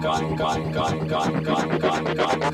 gone, gone, gone, gone, gone, gone, gone, gone.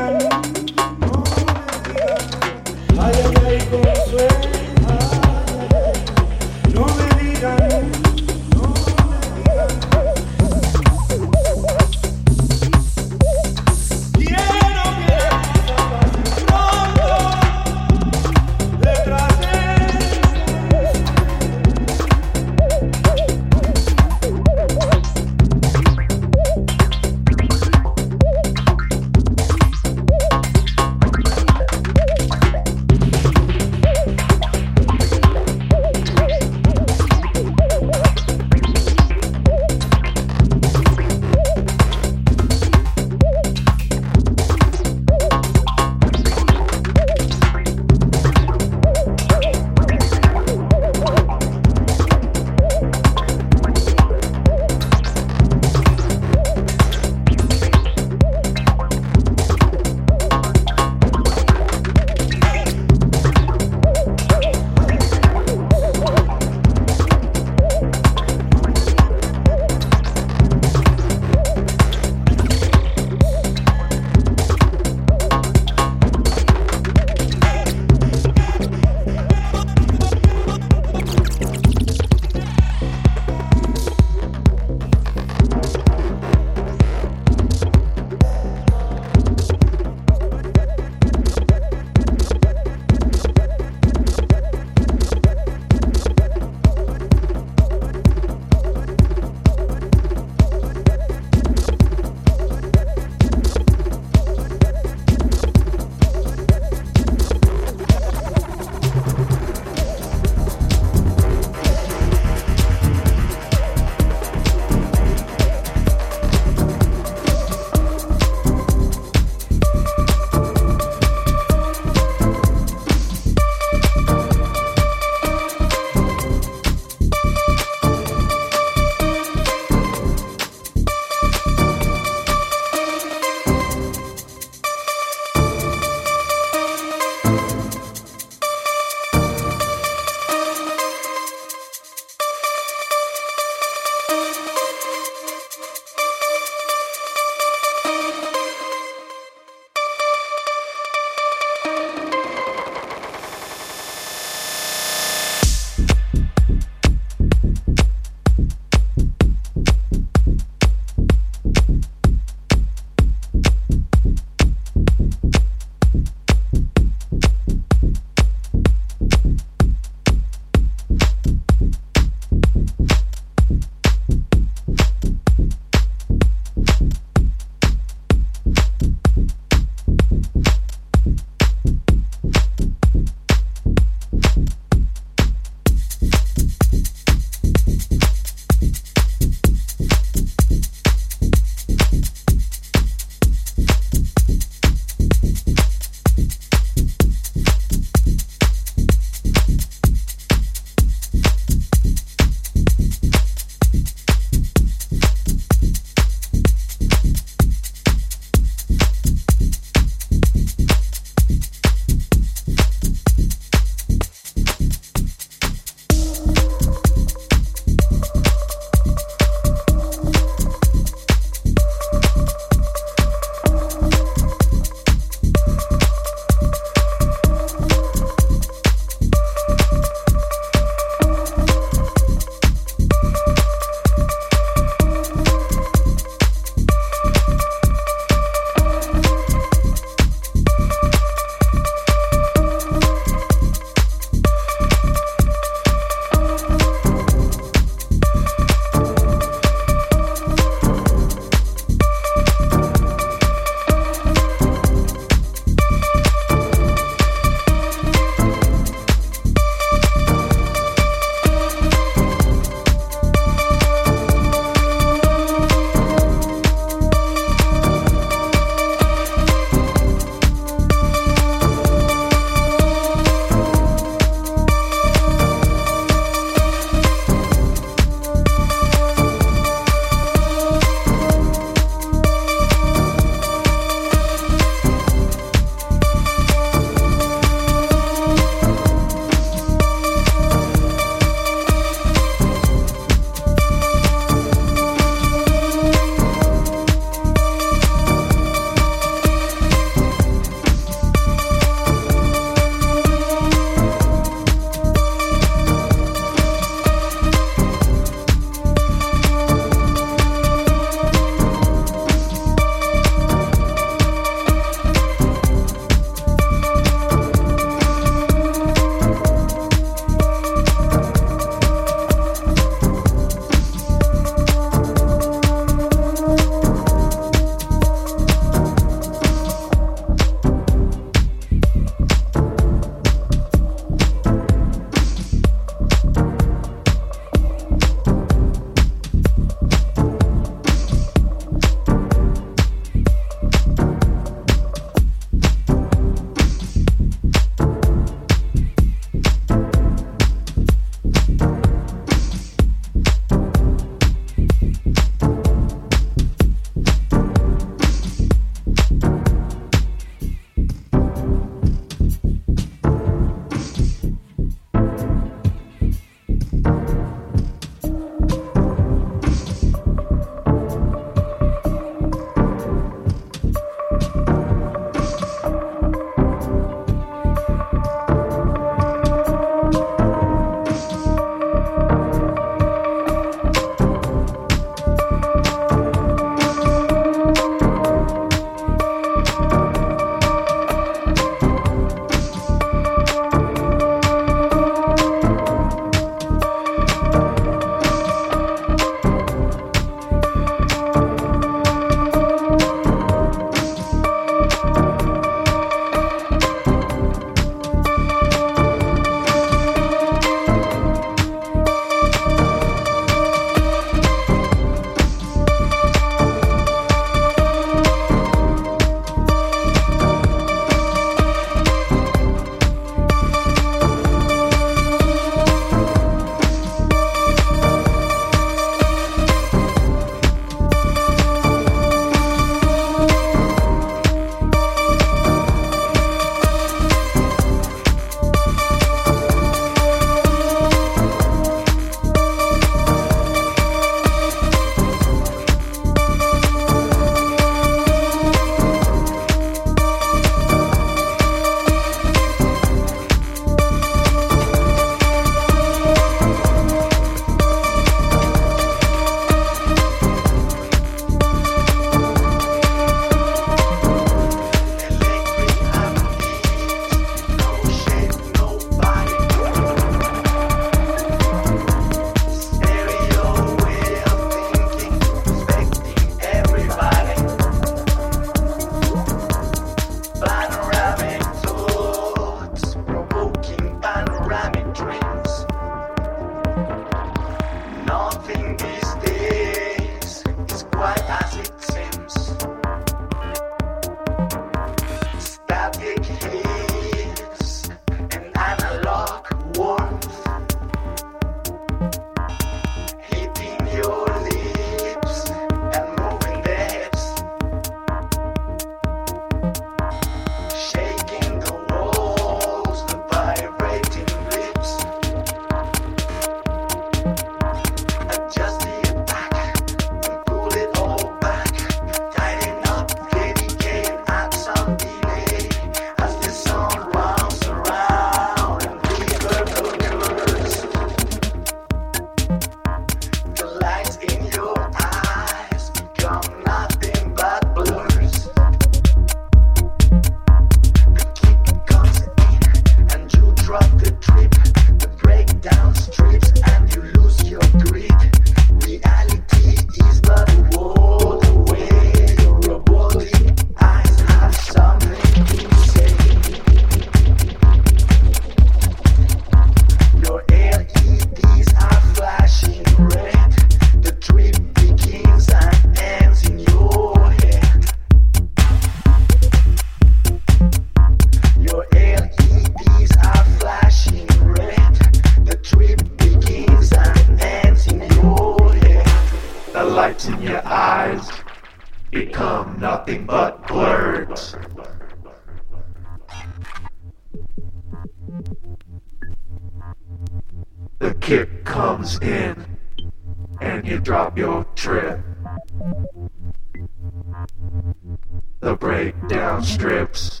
The breakdown strips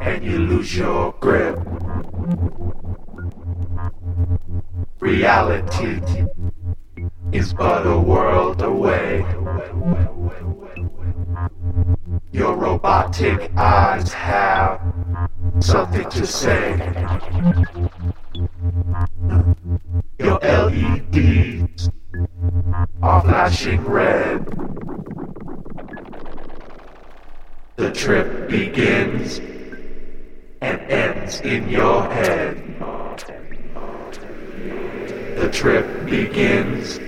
and you lose your grip. Reality is but a world away. Your robotic eyes have something to say. Your LEDs are flashing red. The trip begins and ends in your head. The trip begins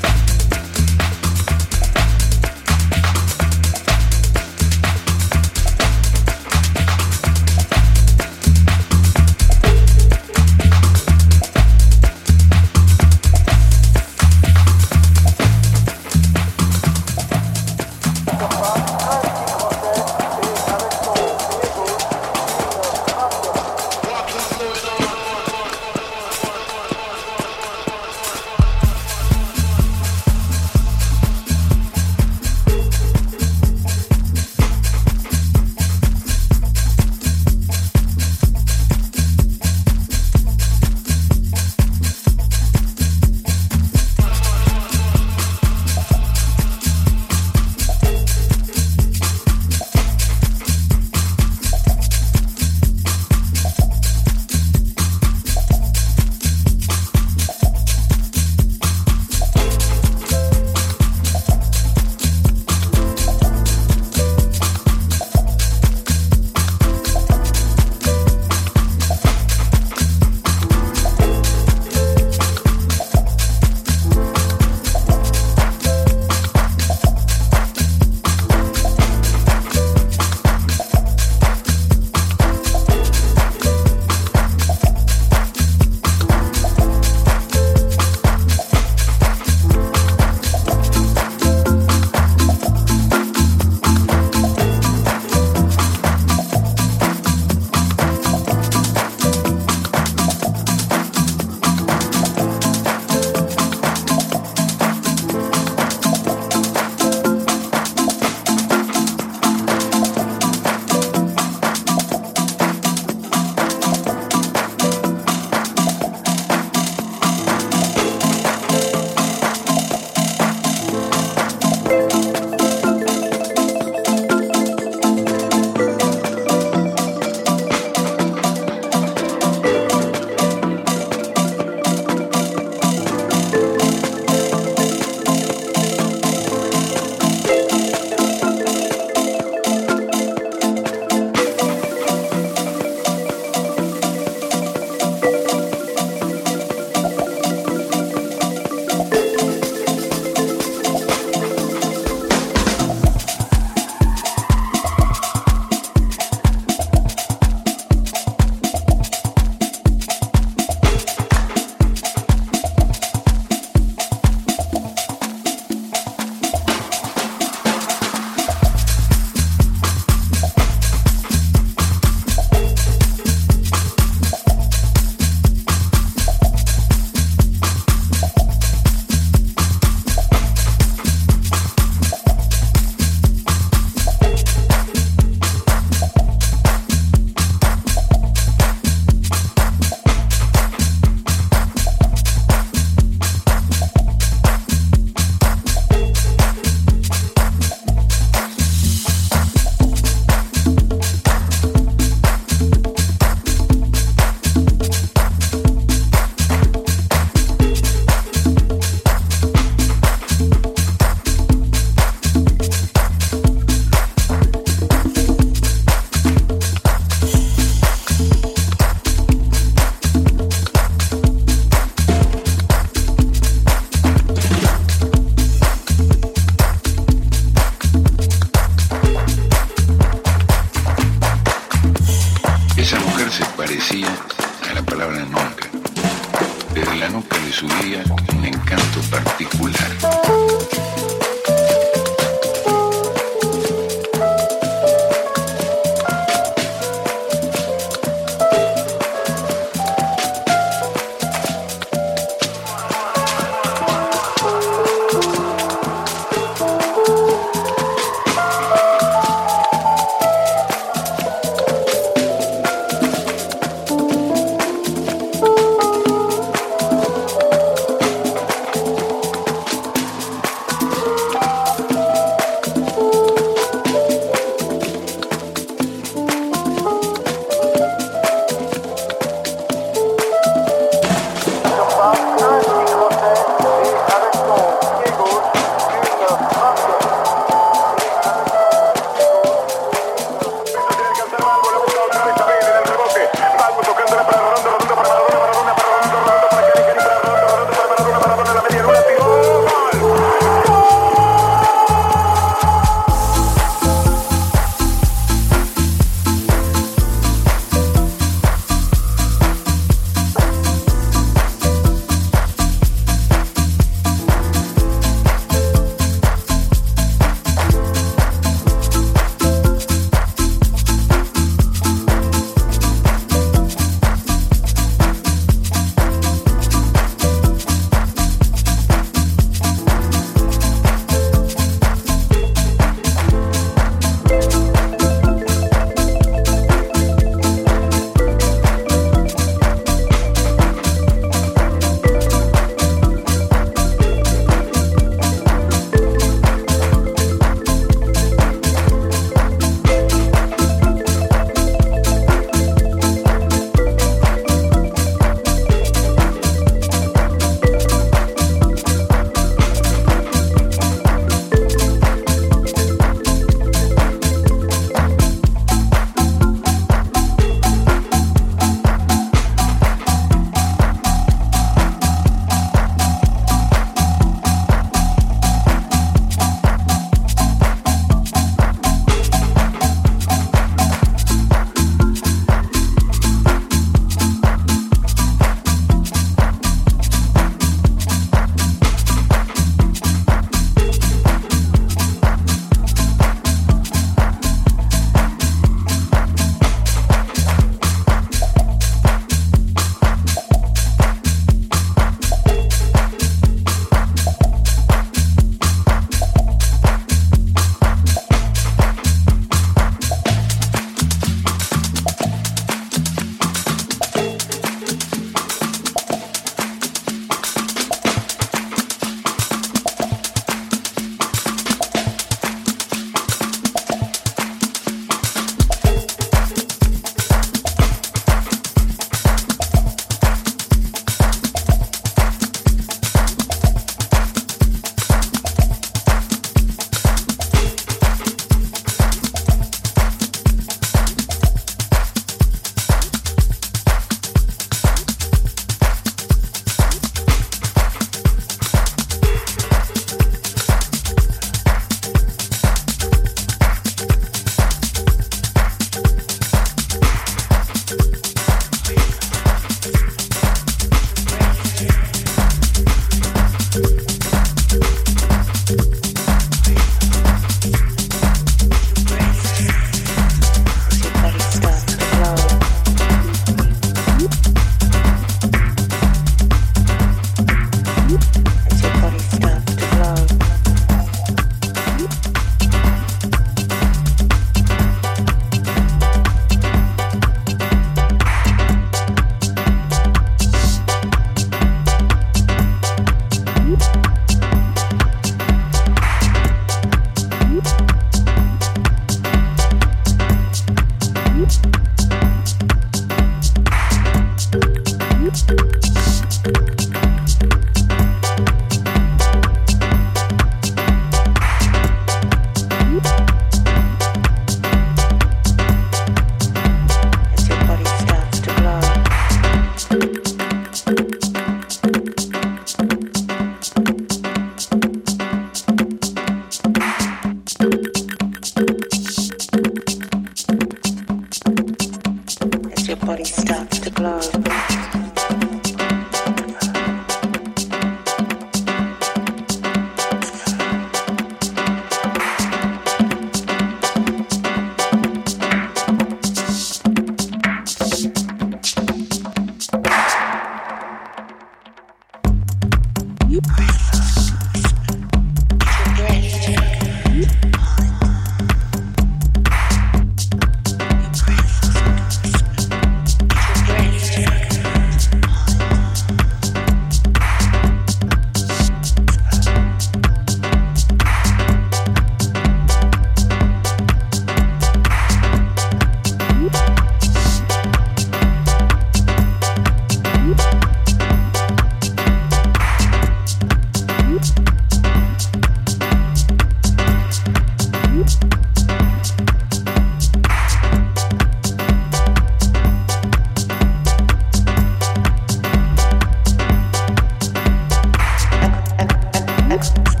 feel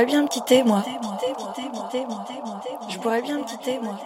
boirais bien un thé, moi. Je boirais bien un thé, moi.